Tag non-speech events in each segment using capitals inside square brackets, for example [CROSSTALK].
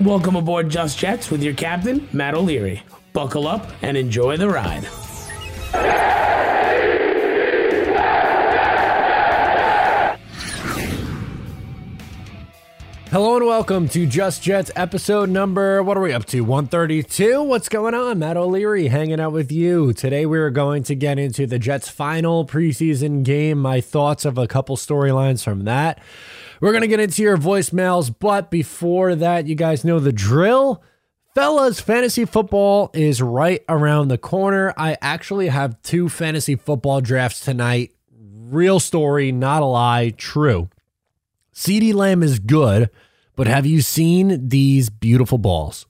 Welcome aboard Just Jets with your captain, Matt O'Leary. Buckle up and enjoy the ride. Hello and welcome to Just Jets episode number, what are we up to? 132? What's going on? Matt O'Leary hanging out with you. Today we are going to get into the Jets' final preseason game, my thoughts of a couple storylines from that. We're going to get into your voicemails, but before that, you guys know the drill. Fellas, fantasy football is right around the corner. I actually have two fantasy football drafts tonight. Real story, not a lie, true. CeeDee Lamb is good, but have you seen these beautiful balls?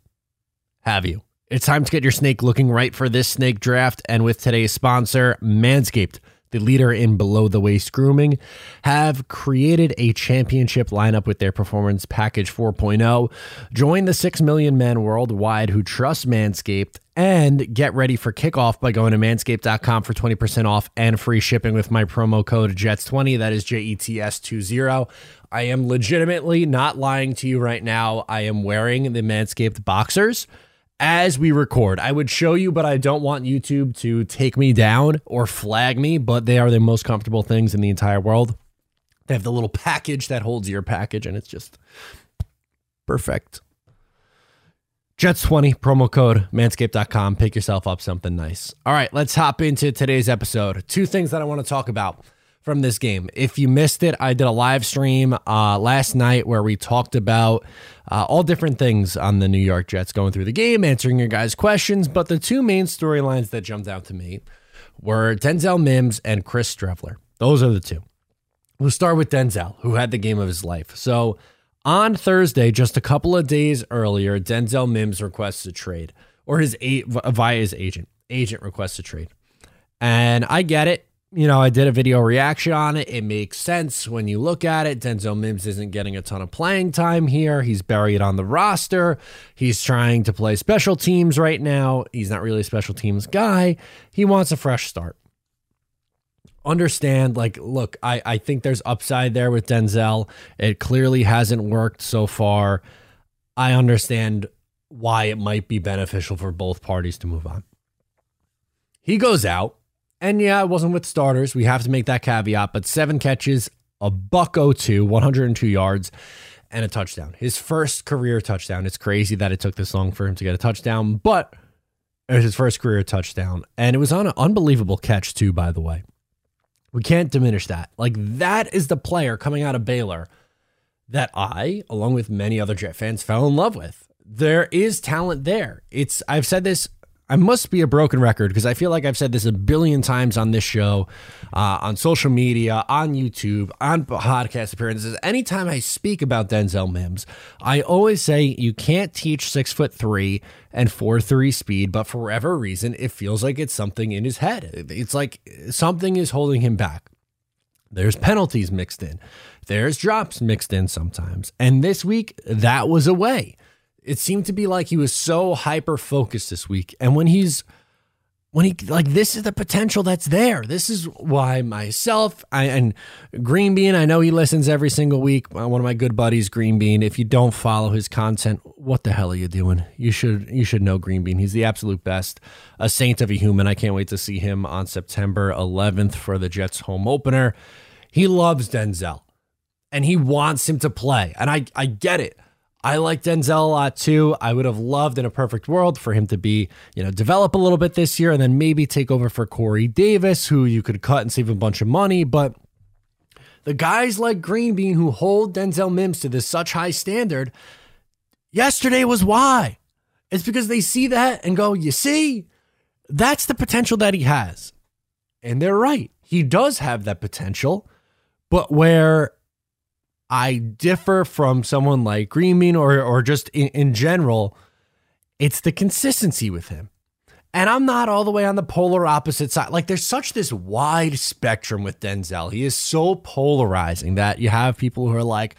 Have you? It's time to get your snake looking right for this snake draft. And with today's sponsor, Manscaped, the leader in below the waist grooming, have created a championship lineup with their Performance Package 4.0. Join the 6 million men worldwide who trust Manscaped and get ready for kickoff by going to manscaped.com for 20% off and free shipping with my promo code JETS20. That is J E T S 20. I am legitimately not lying to you right now. I am wearing the Manscaped boxers as we record. I would show you, but I don't want YouTube to take me down or flag me, but they are the most comfortable things in the entire world. They have the little package that holds your package, and it's just perfect. Jets20 promo code manscaped.com. Pick yourself up something nice. All right, let's hop into today's episode. Two things that I want to talk about from this game. If you missed it, I did a live stream uh, last night where we talked about uh, all different things on the New York Jets going through the game, answering your guys' questions. But the two main storylines that jumped out to me were Denzel Mims and Chris Streveler. Those are the two. We'll start with Denzel, who had the game of his life. So on Thursday, just a couple of days earlier, Denzel Mims requests a trade, or his via his agent. Agent requests a trade, and I get it you know, I did a video reaction on it. It makes sense when you look at it. Denzel Mims isn't getting a ton of playing time here. He's buried on the roster. He's trying to play special teams right now. He's not really a special teams guy. He wants a fresh start. Understand, like, look, I, I think there's upside there with Denzel. It clearly hasn't worked so far. I understand why it might be beneficial for both parties to move on. He goes out and yeah, it wasn't with starters. We have to make that caveat, but seven catches, a buck 02, 102 yards, and a touchdown. His first career touchdown. It's crazy that it took this long for him to get a touchdown, but it was his first career touchdown. And it was on an unbelievable catch, too, by the way. We can't diminish that. Like, that is the player coming out of Baylor that I, along with many other Jet fans, fell in love with. There is talent there. It's I've said this I must be a broken record because I feel like I've said this a billion times on this show, uh, on social media, on YouTube, on podcast appearances. Anytime I speak about Denzel Mims, I always say you can't teach six foot three and four three speed, but for whatever reason, it feels like it's something in his head. It's like something is holding him back. There's penalties mixed in. There's drops mixed in sometimes. And this week, that was a way it seemed to be like he was so hyper focused this week. And when he's when he like this is the potential that's there. This is why myself I, and Green Bean. I know he listens every single week. One of my good buddies, Green Bean. If you don't follow his content, what the hell are you doing? You should you should know Green Bean. He's the absolute best, a saint of a human. I can't wait to see him on September 11th for the Jets home opener. He loves Denzel, and he wants him to play, and I I get it. I like Denzel a lot too. I would have loved in a perfect world for him to be, you know, develop a little bit this year and then maybe take over for Corey Davis, who you could cut and save a bunch of money. But the guys like Green Bean who hold Denzel Mims to this such high standard, yesterday was why. It's because they see that and go, you see, that's the potential that he has. And they're right. He does have that potential, but where I differ from someone like Green Bean or or just in, in general, it's the consistency with him. And I'm not all the way on the polar opposite side. Like there's such this wide spectrum with Denzel. He is so polarizing that you have people who are like,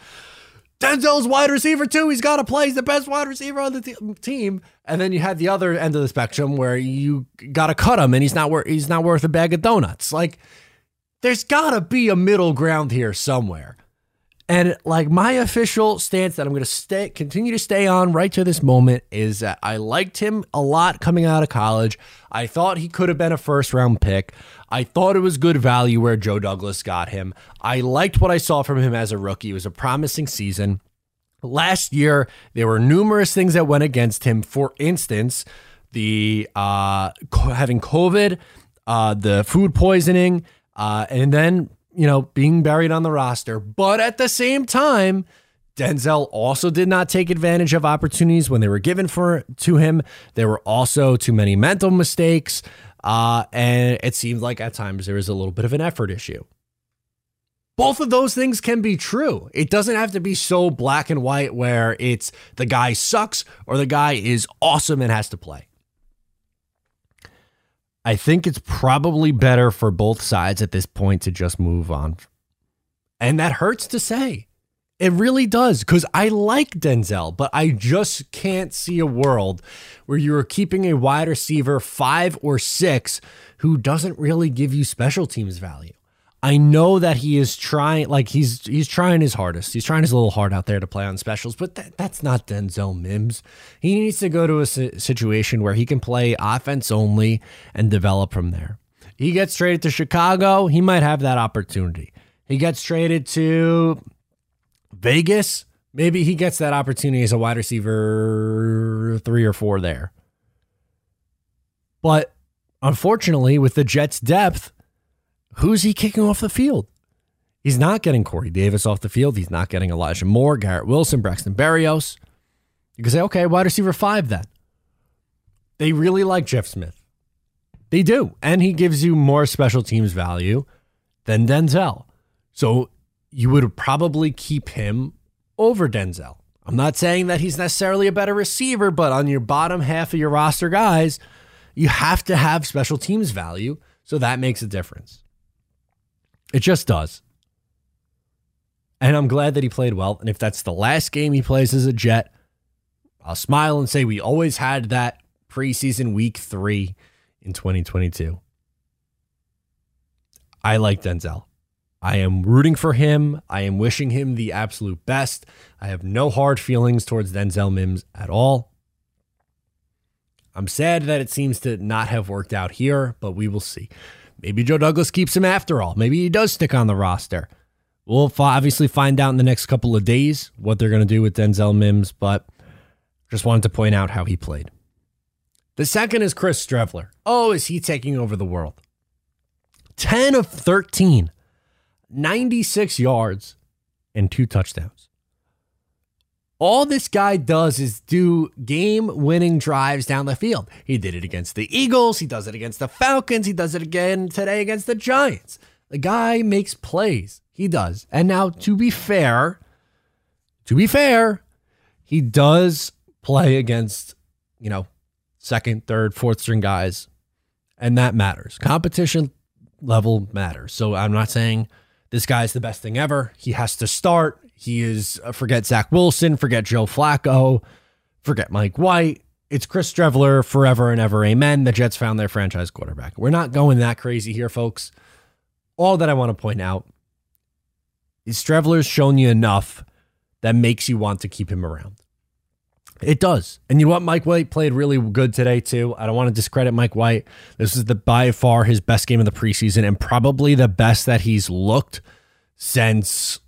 Denzel's wide receiver too. He's got to play. He's the best wide receiver on the team. And then you have the other end of the spectrum where you got to cut him, and he's not worth he's not worth a bag of donuts. Like there's got to be a middle ground here somewhere. And like my official stance that I'm going to stay continue to stay on right to this moment is that I liked him a lot coming out of college. I thought he could have been a first round pick. I thought it was good value where Joe Douglas got him. I liked what I saw from him as a rookie. It was a promising season. Last year, there were numerous things that went against him. For instance, the uh, having COVID, uh, the food poisoning, uh, and then you know being buried on the roster. But at the same time, Denzel also did not take advantage of opportunities when they were given for to him. There were also too many mental mistakes, uh, and it seemed like at times there was a little bit of an effort issue. Both of those things can be true. It doesn't have to be so black and white where it's the guy sucks or the guy is awesome and has to play. I think it's probably better for both sides at this point to just move on. And that hurts to say. It really does because I like Denzel, but I just can't see a world where you're keeping a wide receiver five or six who doesn't really give you special teams value. I know that he is trying, like he's he's trying his hardest. He's trying his little heart out there to play on specials, but that, that's not Denzel Mims. He needs to go to a situation where he can play offense only and develop from there. He gets traded to Chicago, he might have that opportunity. He gets traded to Vegas, maybe he gets that opportunity as a wide receiver three or four there. But unfortunately, with the Jets' depth who's he kicking off the field? He's not getting Corey Davis off the field. He's not getting Elijah Moore, Garrett Wilson, Braxton Berrios. You can say, okay, wide receiver five then. They really like Jeff Smith. They do. And he gives you more special teams value than Denzel. So you would probably keep him over Denzel. I'm not saying that he's necessarily a better receiver, but on your bottom half of your roster guys, you have to have special teams value. So that makes a difference. It just does. And I'm glad that he played well. And if that's the last game he plays as a Jet, I'll smile and say we always had that preseason week three in 2022. I like Denzel. I am rooting for him. I am wishing him the absolute best. I have no hard feelings towards Denzel Mims at all. I'm sad that it seems to not have worked out here, but we will see. Maybe Joe Douglas keeps him after all. Maybe he does stick on the roster. We'll obviously find out in the next couple of days what they're going to do with Denzel Mims, but just wanted to point out how he played. The second is Chris Streveler. Oh, is he taking over the world? 10 of 13, 96 yards, and two touchdowns. All this guy does is do game winning drives down the field. He did it against the Eagles. He does it against the Falcons. He does it again today against the Giants. The guy makes plays. He does. And now, to be fair, to be fair, he does play against, you know, second, third, fourth string guys. And that matters. Competition level matters. So I'm not saying this guy's the best thing ever. He has to start. He is, uh, forget Zach Wilson, forget Joe Flacco, forget Mike White. It's Chris Streveler forever and ever. Amen. The Jets found their franchise quarterback. We're not going that crazy here, folks. All that I want to point out is Streveler's shown you enough that makes you want to keep him around. It does. And you know what? Mike White played really good today, too. I don't want to discredit Mike White. This is the by far his best game of the preseason and probably the best that he's looked since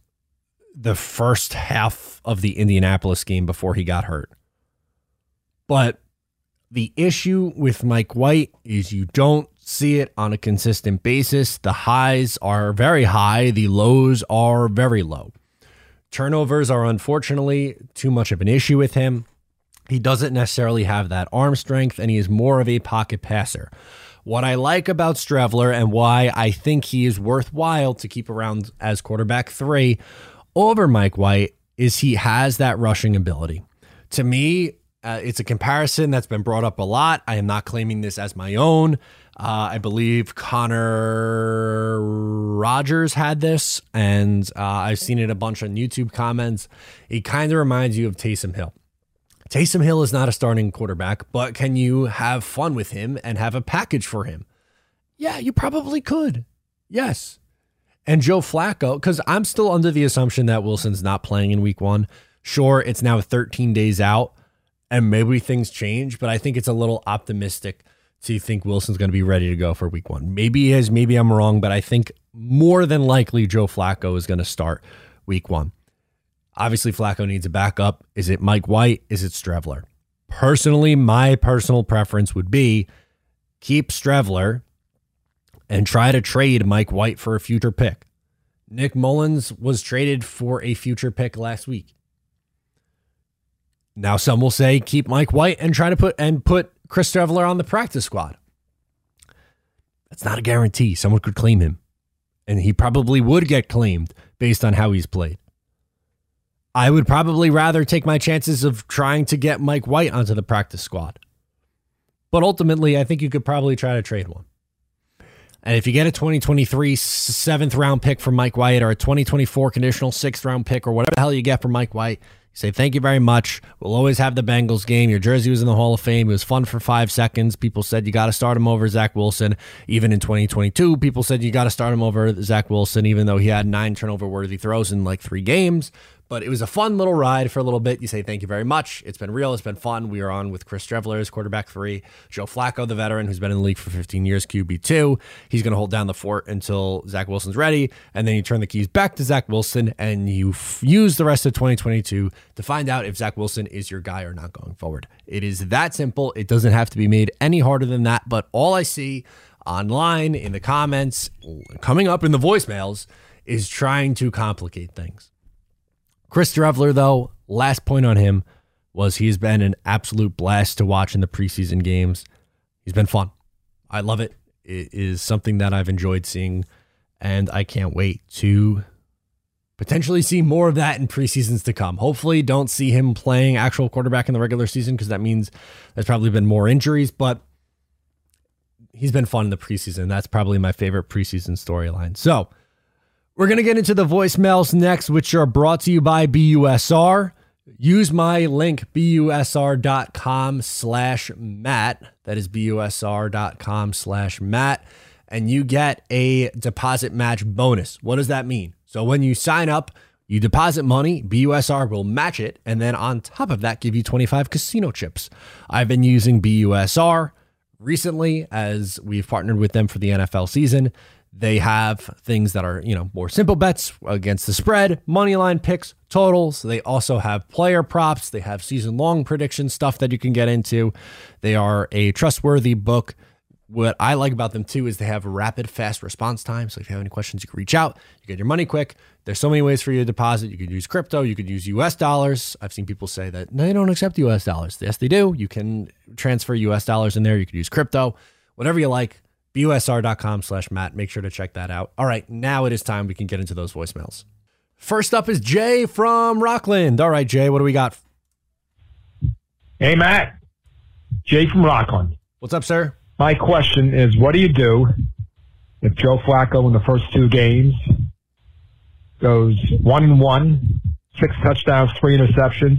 the first half of the Indianapolis game before he got hurt. But the issue with Mike White is you don't see it on a consistent basis. The highs are very high, the lows are very low. Turnovers are unfortunately too much of an issue with him. He doesn't necessarily have that arm strength, and he is more of a pocket passer. What I like about Streveler and why I think he is worthwhile to keep around as quarterback three over Mike White is he has that rushing ability. To me, uh, it's a comparison that's been brought up a lot. I am not claiming this as my own. Uh, I believe Connor Rogers had this, and uh, I've seen it a bunch on YouTube comments. It kind of reminds you of Taysom Hill. Taysom Hill is not a starting quarterback, but can you have fun with him and have a package for him? Yeah, you probably could. Yes. And Joe Flacco, because I'm still under the assumption that Wilson's not playing in week one. Sure, it's now 13 days out and maybe things change, but I think it's a little optimistic to think Wilson's going to be ready to go for week one. Maybe he is, maybe I'm wrong, but I think more than likely Joe Flacco is going to start week one. Obviously, Flacco needs a backup. Is it Mike White? Is it Streveler? Personally, my personal preference would be keep Streveler and try to trade Mike White for a future pick. Nick Mullens was traded for a future pick last week. Now some will say keep Mike White and try to put and put Chris Streveler on the practice squad. That's not a guarantee. Someone could claim him. And he probably would get claimed based on how he's played. I would probably rather take my chances of trying to get Mike White onto the practice squad. But ultimately, I think you could probably try to trade one. And if you get a 2023 seventh round pick from Mike White or a 2024 conditional sixth round pick or whatever the hell you get from Mike White, say thank you very much. We'll always have the Bengals game. Your jersey was in the Hall of Fame. It was fun for five seconds. People said you got to start him over Zach Wilson. Even in 2022, people said you got to start him over Zach Wilson, even though he had nine turnover worthy throws in like three games. But it was a fun little ride for a little bit. You say thank you very much. It's been real. It's been fun. We are on with Chris Streveler as quarterback three, Joe Flacco, the veteran who's been in the league for 15 years, QB two. He's going to hold down the fort until Zach Wilson's ready, and then you turn the keys back to Zach Wilson, and you f- use the rest of 2022 to find out if Zach Wilson is your guy or not going forward. It is that simple. It doesn't have to be made any harder than that. But all I see online in the comments, coming up in the voicemails, is trying to complicate things. Chris Streveler, though, last point on him was he's been an absolute blast to watch in the preseason games. He's been fun. I love it. It is something that I've enjoyed seeing, and I can't wait to potentially see more of that in preseasons to come. Hopefully, don't see him playing actual quarterback in the regular season because that means there's probably been more injuries, but he's been fun in the preseason. That's probably my favorite preseason storyline. So, we're going to get into the voicemails next, which are brought to you by BUSR. Use my link, busr.com slash Matt. That is busr.com slash Matt. And you get a deposit match bonus. What does that mean? So when you sign up, you deposit money, BUSR will match it. And then on top of that, give you 25 casino chips. I've been using BUSR recently as we've partnered with them for the NFL season. They have things that are, you know, more simple bets against the spread, money line picks, totals. They also have player props. They have season long prediction stuff that you can get into. They are a trustworthy book. What I like about them too is they have rapid, fast response time. So if you have any questions, you can reach out. You get your money quick. There's so many ways for you to deposit. You could use crypto. You could use US dollars. I've seen people say that they don't accept US dollars. Yes, they do. You can transfer US dollars in there. You could use crypto. Whatever you like busr.com slash Matt. Make sure to check that out. All right, now it is time we can get into those voicemails. First up is Jay from Rockland. All right, Jay, what do we got? Hey, Matt. Jay from Rockland. What's up, sir? My question is what do you do if Joe Flacco in the first two games goes one and one, six touchdowns, three interceptions,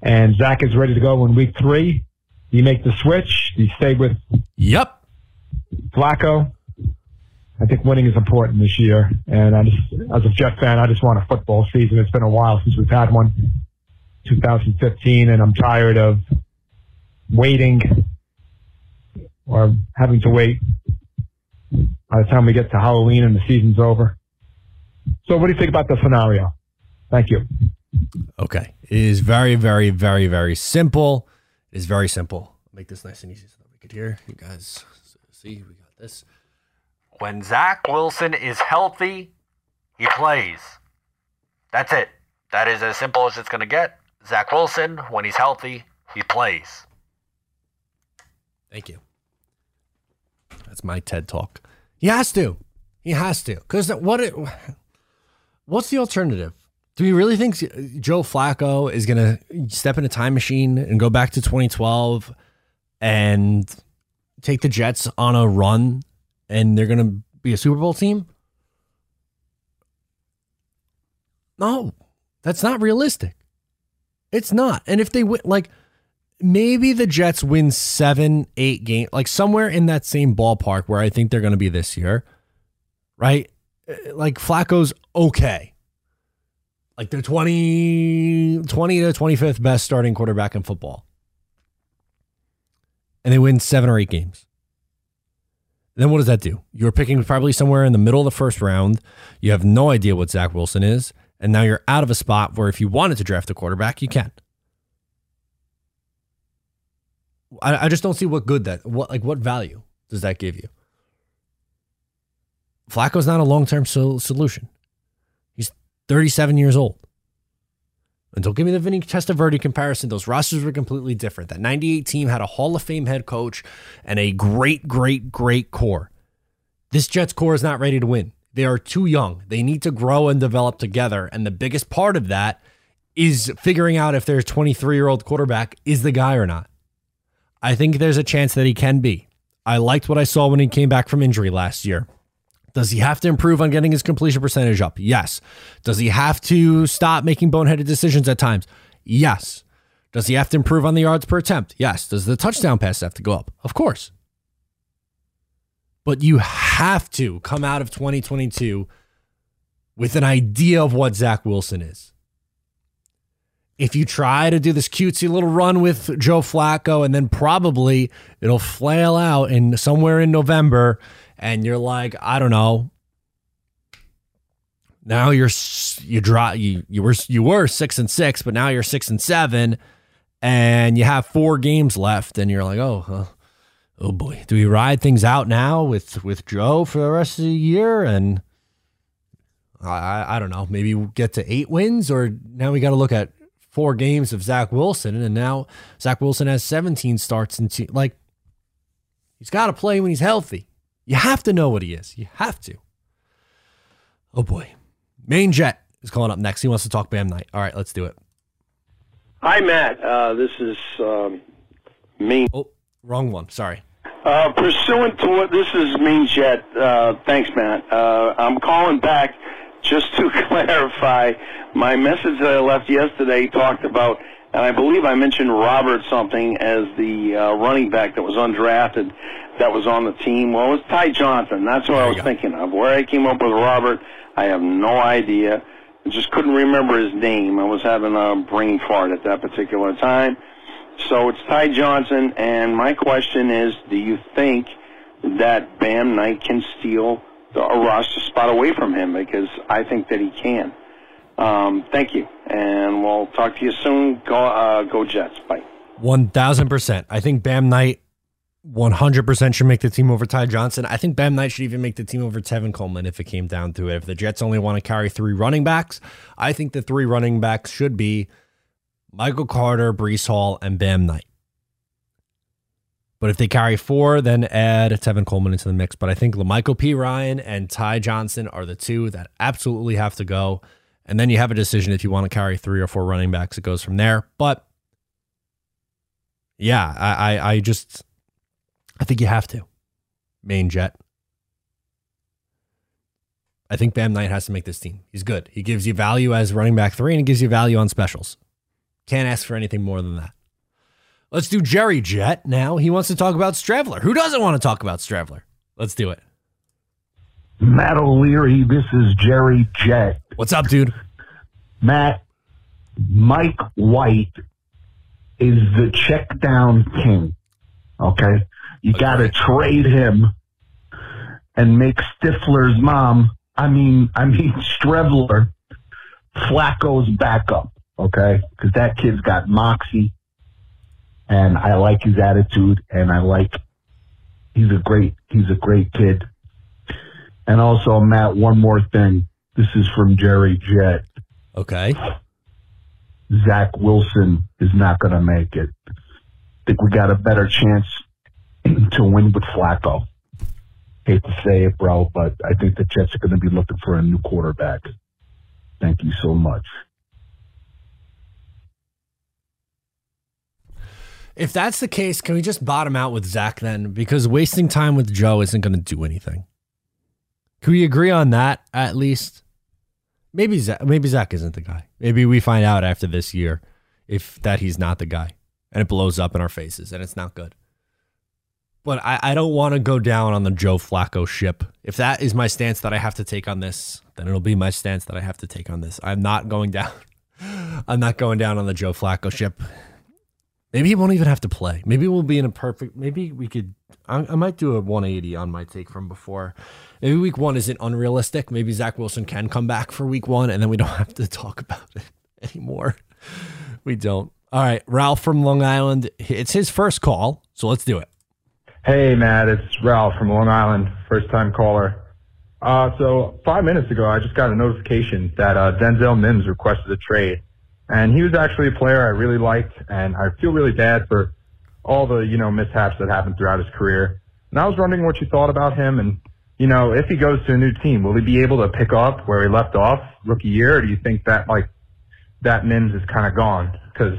and Zach is ready to go in week three? Do you make the switch? Do you stay with Yep. Flacco. I think winning is important this year, and I just, as a Jet fan, I just want a football season. It's been a while since we've had one, 2015, and I'm tired of waiting or having to wait by the time we get to Halloween and the season's over. So, what do you think about the scenario? Thank you. Okay. It is very, very, very, very simple. It is very simple. Make this nice and easy so that we could hear. You guys see, we got this. When Zach Wilson is healthy, he plays. That's it. That is as simple as it's going to get. Zach Wilson, when he's healthy, he plays. Thank you. That's my TED talk. He has to. He has to. Because what? It, what's the alternative? Do we really think Joe Flacco is going to step in a time machine and go back to 2012 and take the Jets on a run and they're going to be a Super Bowl team? No, that's not realistic. It's not. And if they win, like, maybe the Jets win seven, eight games, like somewhere in that same ballpark where I think they're going to be this year, right? Uh, like Flacco's okay. Like they're 20, 20 to 25th best starting quarterback in football. And they win seven or eight games. Then what does that do? You're picking probably somewhere in the middle of the first round. You have no idea what Zach Wilson is. And now you're out of a spot where if you wanted to draft a quarterback, you can. I, I just don't see what good that what like what value does that give you? Flacco's not a long term so, solution. He's 37 years old. And don't give me the Vinny Testaverde comparison. Those rosters were completely different. That 98 team had a Hall of Fame head coach and a great, great, great core. This Jets core is not ready to win. They are too young. They need to grow and develop together. And the biggest part of that is figuring out if their 23 year old quarterback is the guy or not. I think there's a chance that he can be. I liked what I saw when he came back from injury last year. Does he have to improve on getting his completion percentage up? Yes. Does he have to stop making boneheaded decisions at times? Yes. Does he have to improve on the yards per attempt? Yes. Does the touchdown pass have to go up? Of course. But you have to come out of 2022 with an idea of what Zach Wilson is. If you try to do this cutesy little run with Joe Flacco and then probably it'll flail out in somewhere in November and you're like, I don't know. Now you're you draw you you were you were six and six, but now you're six and seven, and you have four games left, and you're like, oh, uh, oh boy, do we ride things out now with with Joe for the rest of the year? And I I don't know, maybe we'll get to eight wins, or now we got to look at four games of Zach Wilson, and now Zach Wilson has 17 starts and like he's got to play when he's healthy. You have to know what he is. You have to. Oh boy. Main Jet is calling up next. He wants to talk Bam Knight. All right, let's do it. Hi, Matt. Uh, this is um, Main. Oh, wrong one. Sorry. Uh, pursuant to what this is Main Jet. Uh, thanks, Matt. Uh, I'm calling back just to [LAUGHS] clarify my message that I left yesterday talked about, and I believe I mentioned Robert something as the uh, running back that was undrafted that was on the team. Well, it was Ty Johnson. That's what I was thinking of. Where I came up with Robert, I have no idea. I just couldn't remember his name. I was having a brain fart at that particular time. So it's Ty Johnson, and my question is, do you think that Bam Knight can steal a roster spot away from him? Because I think that he can. Um, thank you, and we'll talk to you soon. Go, uh, go Jets. Bye. One thousand percent. I think Bam Knight 100% should make the team over Ty Johnson. I think Bam Knight should even make the team over Tevin Coleman if it came down to it. If the Jets only want to carry three running backs, I think the three running backs should be Michael Carter, Breece Hall, and Bam Knight. But if they carry four, then add Tevin Coleman into the mix. But I think La'Mical Perine and Ty Johnson are the two that absolutely have to go. And then you have a decision if you want to carry three or four running backs. It goes from there. But yeah, I, I, I just I think you have to. Main jet. I think Bam Knight has to make this team. He's good. He gives you value as running back three and he gives you value on specials. Can't ask for anything more than that. Let's do Jerry Jet now. He wants to talk about Streveler. Who doesn't want to talk about Streveler? Let's do it. Matt O'Leary, this is Jerry Jet. What's up, dude? Matt, Mike White is the check down king. Okay? You got to trade him and make Stifler's mom, I mean, [LAUGHS] I mean, Streveler, Flacco's backup. Okay. Cause that kid's got moxie and I like his attitude and I like, he's a great, he's a great kid. And also, Matt, one more thing. This is from Jerry Jet. Okay. Zach Wilson is not going to make it. I think we got a better chance [CLEARS THROAT] to win with Flacco. Hate to say it, bro, but I think the Jets are going to be looking for a new quarterback. Thank you so much. If that's the case, can we just bottom out with Zach then? Because wasting time with Joe isn't going to do anything. Can we agree on that at least? Maybe Zach, maybe Zach isn't the guy. Maybe we find out after this year if that he's not the guy, and it blows up in our faces, and it's not good. but I, I don't want to go down on the Joe Flacco ship. If that is my stance that I have to take on this, then it'll be my stance that I have to take on this. I'm not going down. [LAUGHS] I'm not going down on the Joe Flacco ship. Maybe he won't even have to play. Maybe we'll be in a perfect. Maybe we could. I, I might do a 180 on my take from before. Maybe week one isn't unrealistic. Maybe Zach Wilson can come back for week one, and then we don't [LAUGHS] have to talk about it anymore. We don't. All right, Ralph from Long Island. It's his first call, so let's do it. Hey, Matt, it's Ralph from Long Island, first time caller. Uh, so five minutes ago, I just got a notification that uh, Denzel Mims requested a trade, and he was actually a player I really liked, and I feel really bad for all the you know mishaps that happened throughout his career. And I was wondering what you thought about him, and you know if he goes to a new team, will he be able to pick up where he left off rookie year, or do you think that like that Mims is kind of gone? Because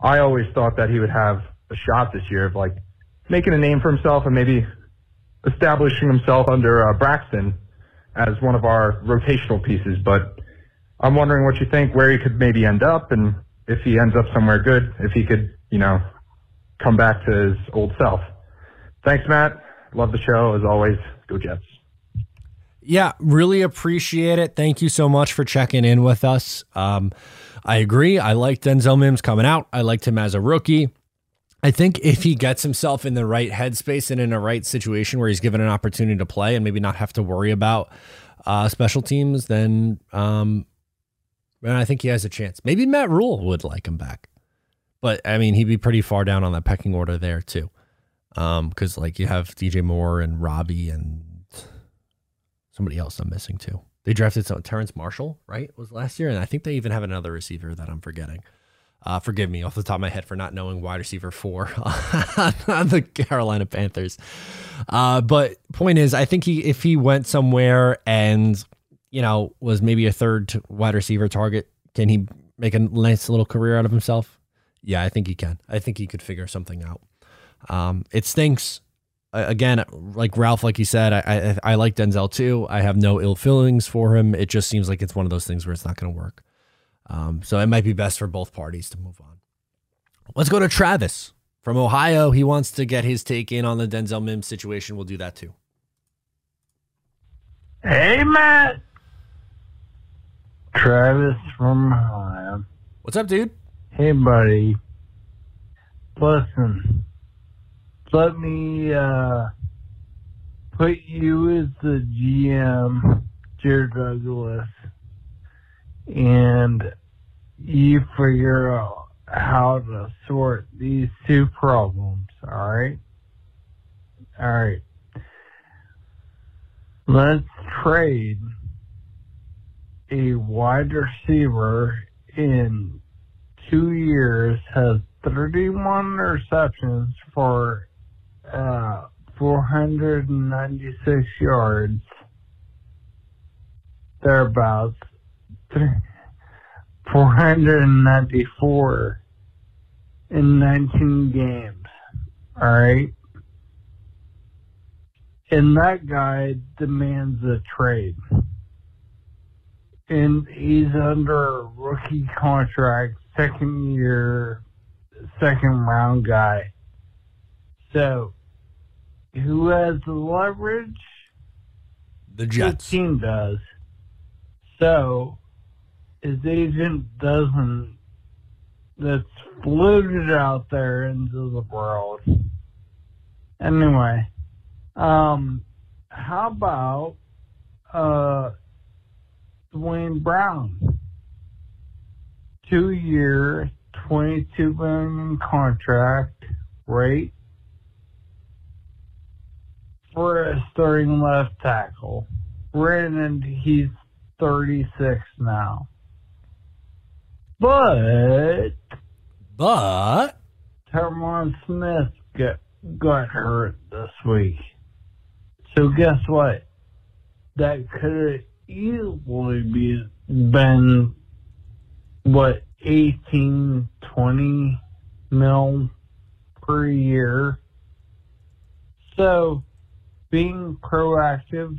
I always thought that he would have a shot this year of like making a name for himself and maybe establishing himself under uh, Braxton as one of our rotational pieces. But I'm wondering what you think, where he could maybe end up, and if he ends up somewhere good, if he could, you know, come back to his old self. Thanks, Matt. Love the show as always. Go Jets. Yeah, really appreciate it. Thank you so much for checking in with us. Um, I agree. I like Denzel Mims coming out. I liked him as a rookie. I think if he gets himself in the right headspace and in a right situation where he's given an opportunity to play and maybe not have to worry about uh, special teams, then um, I think he has a chance. Maybe Matt Rhule would like him back, but I mean he'd be pretty far down on that pecking order there too, because um, like you have DJ Moore and Robbie and somebody else I'm missing too. They drafted some Terrace Marshall, right? Was last year, and I think they even have another receiver that I'm forgetting. Uh, forgive me off the top of my head for not knowing wide receiver four [LAUGHS] on the Carolina Panthers. Uh, but point is, I think he if he went somewhere and you know was maybe a third wide receiver target, can he make a nice little career out of himself? Yeah, I think he can. I think he could figure something out. Um, it stinks. Again, like Ralph, like he said, I, I I like Denzel too. I have no ill feelings for him. It just seems like it's one of those things where it's not going to work. Um, so it might be best for both parties to move on. Let's go to Travis from Ohio. He wants to get his take in on the Denzel Mims situation. We'll do that too. Hey, Matt. Travis from Ohio. What's up, dude? Hey, buddy. Listen, let me uh, put you as the GM, Jared Douglas and you figure out how to sort these two problems, all right? All right. Let's trade a wide receiver in two years has 31 receptions for uh, 496 yards, thereabouts, 494 in 19 games. All right. And that guy demands a trade. And he's under a rookie contract, second year, second round guy. So, who has the leverage? The Jets. The team does. So, his agent doesn't that's floated out there into the world. Anyway, um, how about uh, Duane Brown? Two year, twenty-two million contract, rate For a starting left tackle. Granted, he's thirty-six now. But but Tyron Smith got got hurt this week. So guess what? That could have easily be been what 18, 20 mil per year. So being proactive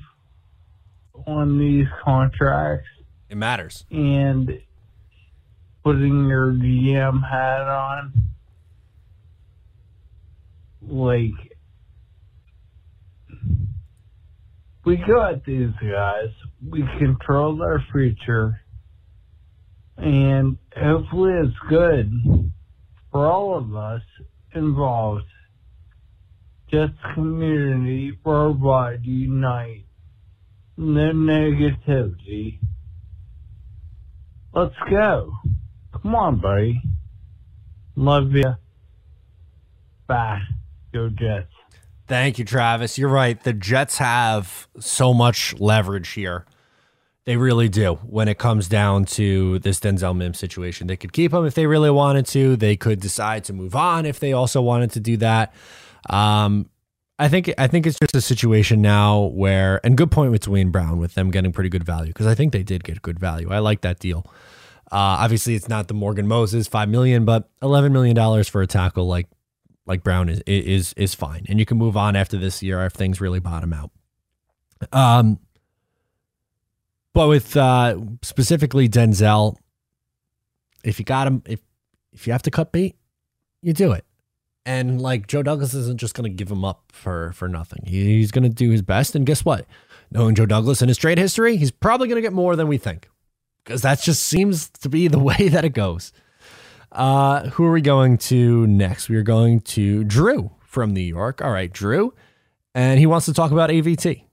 on these contracts it matters. And putting your GM hat on, like we got these guys. We control their future. And hopefully it's good for all of us involved. Just community worldwide unite. No negativity. Let's go. Come on, buddy. Love you. Bye. Go Jets. Thank you, Travis. You're right. The Jets have so much leverage here. They really do when it comes down to this Denzel Mims situation. They could keep him if they really wanted to. They could decide to move on if they also wanted to do that. Um, I think I think it's just a situation now where, and good point with Duane Brown with them getting pretty good value because I think they did get good value. I like that deal. Uh, obviously, it's not the Morgan Moses five million, but eleven million dollars for a tackle like like Brown is is is fine, and you can move on after this year if things really bottom out. Um, but with uh, specifically Denzel, if you got him, if if you have to cut bait, you do it. And like Joe Douglas isn't just going to give him up for for nothing. He, he's going to do his best. And guess what? Knowing Joe Douglas and his trade history, he's probably going to get more than we think because that just seems to be the [LAUGHS] way that it goes. Uh, who are we going to next? We are going to Drew from New York. All right, Drew. And he wants to talk about AVT.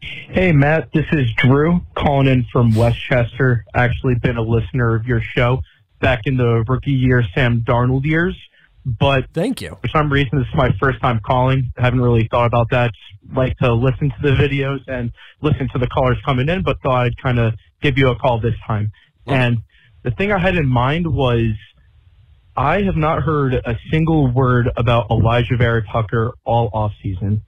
Hey, Matt, this is Drew calling in from Westchester. Actually, been a listener of your show back in the rookie year, Sam Darnold years. But thank you. For some reason, this is my first time calling. I haven't really thought about that. Just like to listen to the videos and listen to the callers coming in, but thought I'd kind of give you a call this time. And the thing I had in mind was I have not heard a single word about Alijah Vera-Tucker all off season.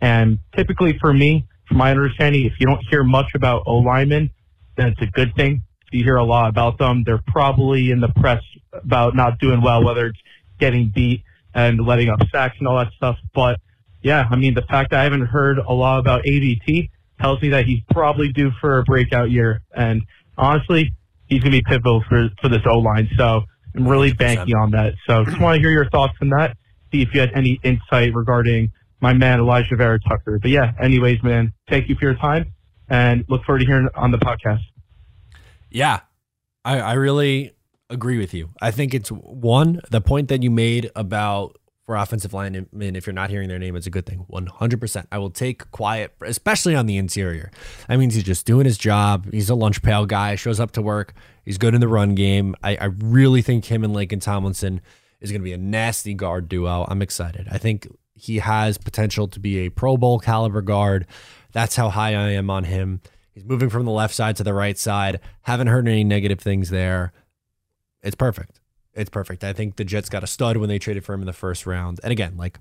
And typically for me, from my understanding, if you don't hear much about O linemen, then it's a good thing. If you hear a lot about them, they're probably in the press about not doing well, whether it's getting beat and letting up sacks and all that stuff. But yeah, I mean, the fact that I haven't heard a lot about AVT tells me that he's probably due for a breakout year. And honestly, he's going to be pivotal for, for this O line. So I'm really 100%. banking on that. So just want to hear your thoughts on that. See if you had any insight regarding my man Alijah Vera-Tucker. But yeah, anyways, man, thank you for your time and look forward to hearing on the podcast. Yeah, I, I really agree with you. I think it's one, the point that you made about for offensive linemen, if you're not hearing their name, it's a good thing. 100%. I will take quiet, especially on the interior. That means he's just doing his job. He's a lunch pail guy, shows up to work. He's good in the run game. I, I really think him and Laken Tomlinson is going to be a nasty guard duo. I'm excited. I think he has potential to be a Pro Bowl caliber guard. That's how high I am on him. He's moving from the left side to the right side. Haven't heard any negative things there. It's perfect. It's perfect. I think the Jets got a stud when they traded for him in the first round. And again, like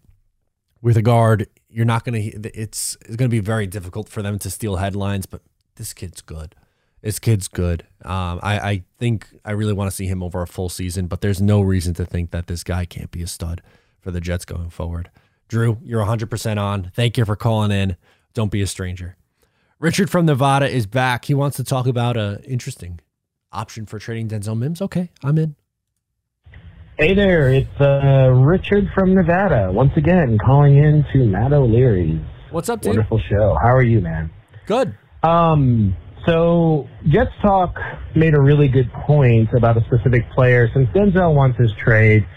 with a guard, you're not going to, it's, it's going to be very difficult for them to steal headlines, but this kid's good. This kid's good. Um, I, I think I really want to see him over a full season, but there's no reason to think that this guy can't be a stud for the Jets going forward. Drew, you're 100% on. Thank you for calling in. Don't be a stranger. Richard from Nevada is back. He wants to talk about a interesting option for trading Denzel Mims. Okay, I'm in. Hey there, it's uh, Richard from Nevada. Once again, calling in to Matt O'Leary's. What's up, dude? Wonderful show. How are you, man? Good. Um, so Jets Talk made a really good point about a specific player. Since Denzel wants his trade,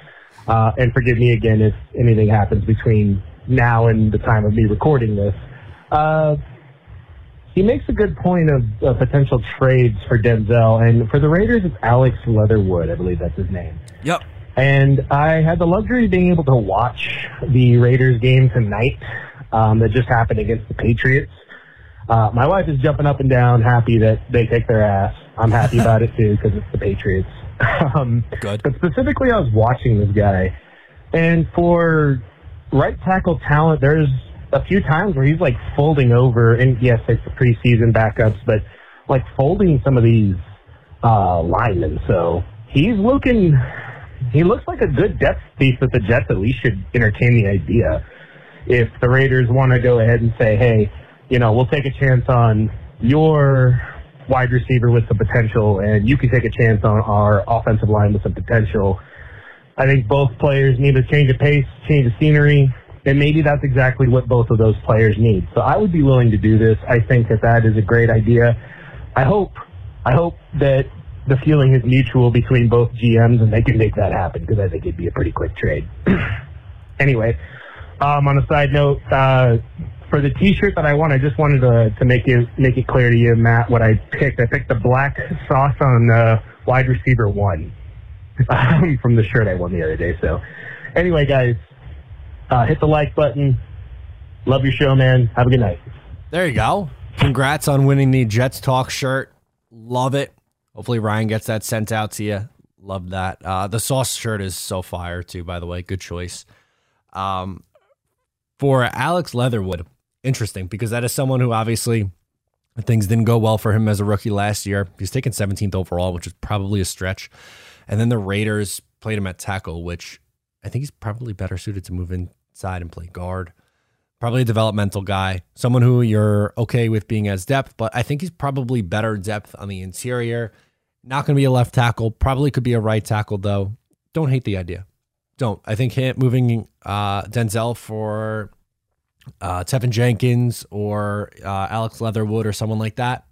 uh, and forgive me again if anything happens between now and the time of me recording this. Uh, he makes a good point of uh, potential trades for Denzel, and for the Raiders, it's Alex Leatherwood, I believe that's his name. Yep. And I had the luxury of being able to watch the Raiders game tonight um, that just happened against the Patriots. Uh, my wife is jumping up and down, happy that they take their ass. I'm happy about it too because it's the Patriots. [LAUGHS] um, Good. But specifically, I was watching this guy, and for right tackle talent, there's a few times where he's like folding over, and yes, it's the preseason backups, but like folding some of these uh, linemen. So he's looking he looks like a good depth piece that the Jets at least should entertain the idea. If the Raiders want to go ahead and say, hey, you know, we'll take a chance on your wide receiver with some potential, and you can take a chance on our offensive line with some potential. I think both players need a change of pace, change of scenery. And maybe that's exactly what both of those players need. So I would be willing to do this. I think that that is a great idea. I hope, I hope that the feeling is mutual between both GMs and they can make that happen because I think it'd be a pretty quick trade. [CLEARS THROAT] anyway, um, on a side note, uh, for the T-shirt that I won, I just wanted to, to make it make it clear to you, Matt, what I picked. I picked the black sauce on uh, wide receiver one um, [LAUGHS] from the shirt I won the other day. So, anyway, guys, uh, hit the like button. Love your show, man. Have a good night. There you go. Congrats on winning the Jets Talk shirt. Love it. Hopefully Ryan gets that sent out to you. Love that. Uh, the sauce shirt is so fire too. By the way, good choice. Um, for Alex Leatherwood, interesting because that is someone who obviously things didn't go well for him as a rookie last year. He's taken 17th overall, which is probably a stretch. And then the Raiders played him at tackle, which I think he's probably better suited to move inside and play guard. Probably a developmental guy, someone who you're okay with being as depth, but I think he's probably better depth on the interior. Not going to be a left tackle. Probably could be a right tackle though. Don't hate the idea. Don't. I think moving uh, Denzel for uh, Teven Jenkins or uh, Alex Leatherwood or someone like that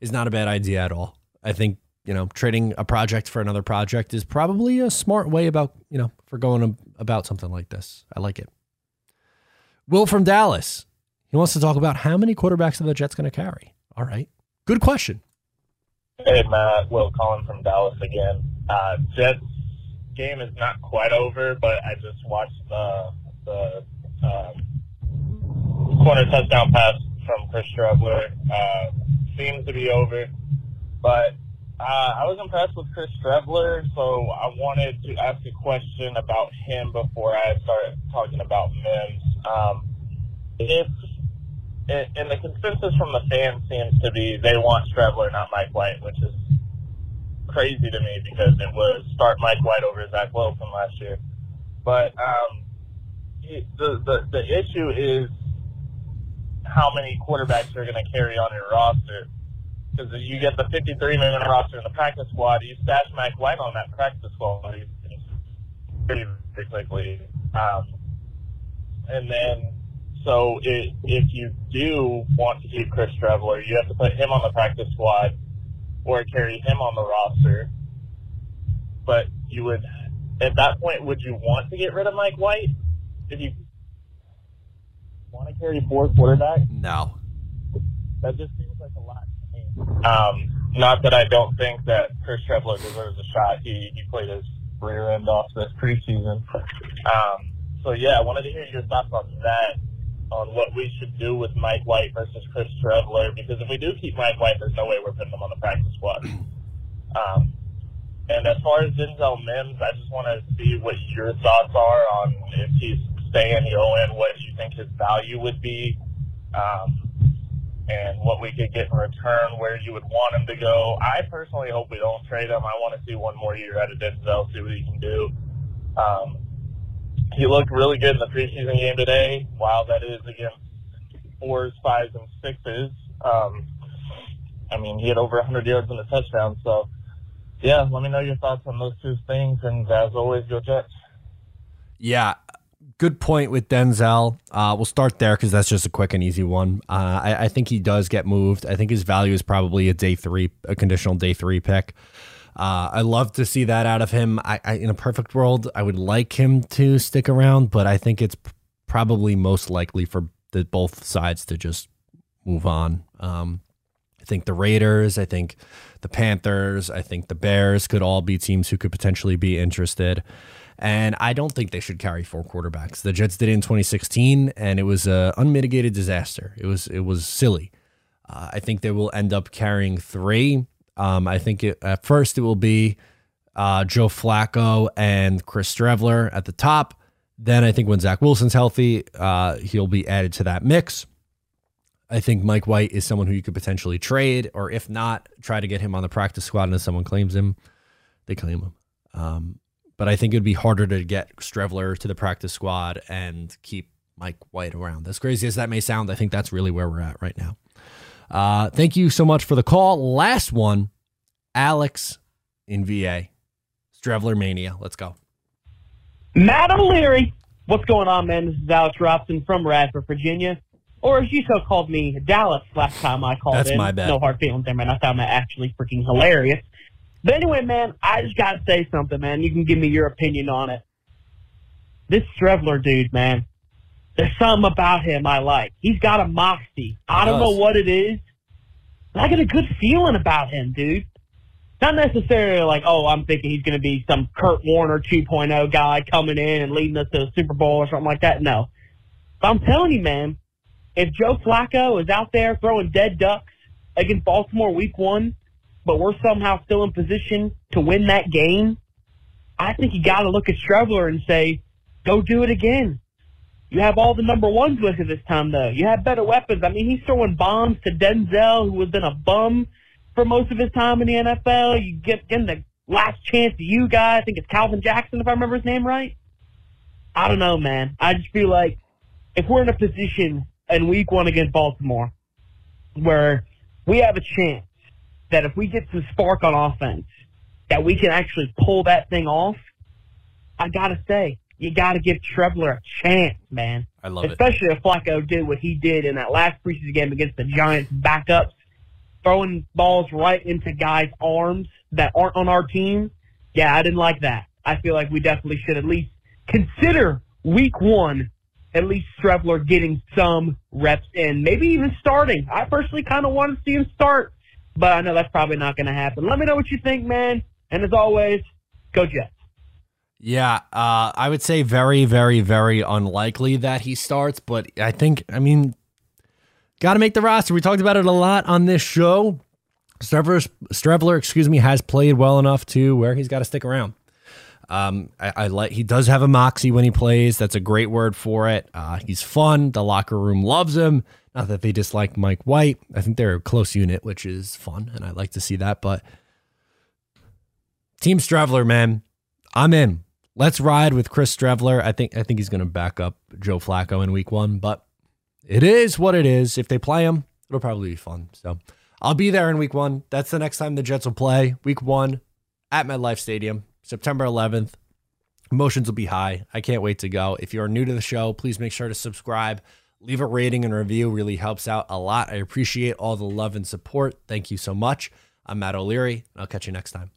is not a bad idea at all. I think you know trading a project for another project is probably a smart way about you know for going about something like this. I like it. Will from Dallas. He wants to talk about how many quarterbacks are the Jets going to carry. All right. Good question. Hey, Matt. Will calling from Dallas again. Uh, Jets game is not quite over, but I just watched the, the um, corner touchdown pass from Chris Streveler. Uh, seems to be over. But uh, I was impressed with Chris Streveler, so I wanted to ask a question about him before I start talking about Mims. Um, if and the consensus from the fans seems to be they want Streveler, not Mike White, which is crazy to me because it was start Mike White over Zach Wilson last year. But um, the, the the issue is how many quarterbacks are going to carry on your roster. Because you get the 53 man roster in the practice squad, you stash Mike White on that practice squad pretty, pretty quickly. Um, and then, so it, if you do want to keep Chris Streveler, you have to put him on the practice squad or carry him on the roster. But you would, at that point, would you want to get rid of Mike White if you want to carry four quarterbacks? No. That just seems like a lot to me. Um, not that I don't think that Chris Streveler deserves a shot. He he played his rear end off this preseason. Um, so yeah, I wanted to hear your thoughts on that, on what we should do with Mike White versus Chris Streveler, because if we do keep Mike White, there's no way we're putting him on the practice squad. [CLEARS THROAT] Um, and as far as Denzel Mims, I just want to see what your thoughts are on if he's staying, you know, and what you think his value would be, um, and what we could get in return, where you would want him to go. I personally hope we don't trade him. I want to see one more year out of Denzel, see what he can do. Um, he looked really good in the preseason game today. While that is against fours, fives, and sixes, um, I mean, he had over 100 yards and a touchdown. So, yeah, let me know your thoughts on those two things. And as always, go Jets. Yeah, good point with Denzel. Uh, we'll start there because that's just a quick and easy one. Uh, I, I, think he does get moved. I think his value is probably a day three, a conditional day three pick. Uh, I love to see that out of him. I, I, in a perfect world, I would like him to stick around, but I think it's probably most likely for the both sides to just move on. Um, I think the Raiders, I think the Panthers, I think the Bears could all be teams who could potentially be interested. And I don't think they should carry four quarterbacks. The Jets did it in 2016, and it was an unmitigated disaster. It was it was silly. Uh, I think they will end up carrying three. Um, I think it, at first it will be uh, Joe Flacco and Chris Streveler at the top. Then I think when Zach Wilson's healthy, uh, he'll be added to that mix. I think Mike White is someone who you could potentially trade, or if not, try to get him on the practice squad. And if someone claims him, they claim him. Um, but I think it would be harder to get Streveler to the practice squad and keep Mike White around. As crazy as that may sound, I think that's really where we're at right now. Uh, thank you so much for the call. Last one, Alex in VA. Streveler Mania. Let's go. Matt O'Leary, What's going on, man? This is Alex Robson from Radford, Virginia. Or as you so called me, Dallas last time I called That's in. my bad. No hard feelings there, man. I found that actually freaking hilarious. But anyway, man, I just gotta say something, man. You can give me your opinion on it. This Streveler dude, man. There's something about him I like. He's got a moxie. I don't know what it is. but I get a good feeling about him, dude. Not necessarily like, oh, I'm thinking he's going to be some Kurt Warner 2.0 guy coming in and leading us to the Super Bowl or something like that. No. But I'm telling you, man, if Joe Flacco is out there throwing dead ducks against Baltimore week one, but we're somehow still in position to win that game, I think you got to look at Streveler and say, go do it again. You have all the number ones with you this time, though. You have better weapons. I mean, he's throwing bombs to Denzel, who has been a bum for most of his time in the NFL. You get getting the last chance to you guys. I think it's Calvin Jackson, if I remember his name right. I don't know, man. I just feel like if we're in a position in week one against Baltimore where we have a chance that if we get some spark on offense, that we can actually pull that thing off, I gotta say, you gotta give Streveler a chance, man. I love it. Especially if Flacco did what he did in that last preseason game against the Giants backups, throwing balls right into guys' arms that aren't on our team. Yeah, I didn't like that. I feel like we definitely should at least consider week one, at least Streveler getting some reps in, maybe even starting. I personally kind of want to see him start, but I know that's probably not going to happen. Let me know what you think, man. And as always, go Jets. Yeah, uh, I would say very, very, very unlikely that he starts, but I think, I mean, got to make the roster. We talked about it a lot on this show. Strevler, Strevler, excuse me, has played well enough to where he's got to stick around. Um, I, I like he does have a moxie when he plays. That's a great word for it. Uh, he's fun. The locker room loves him. Not that they dislike Mike White. I think they're a close unit, which is fun, and I like to see that. But Team Streveler, man, I'm in. Let's ride with Chris Streveler. I think I think he's going to back up Joe Flacco in Week One, but it is what it is. If they play him, it'll probably be fun. So I'll be there in Week One. That's the next time the Jets will play. Week One at MetLife Stadium, September 11th. Emotions will be high. I can't wait to go. If you're new to the show, please make sure to subscribe. Leave a rating and review. Really helps out a lot. I appreciate all the love and support. Thank you so much. I'm Matt O'Leary. I'll catch you next time.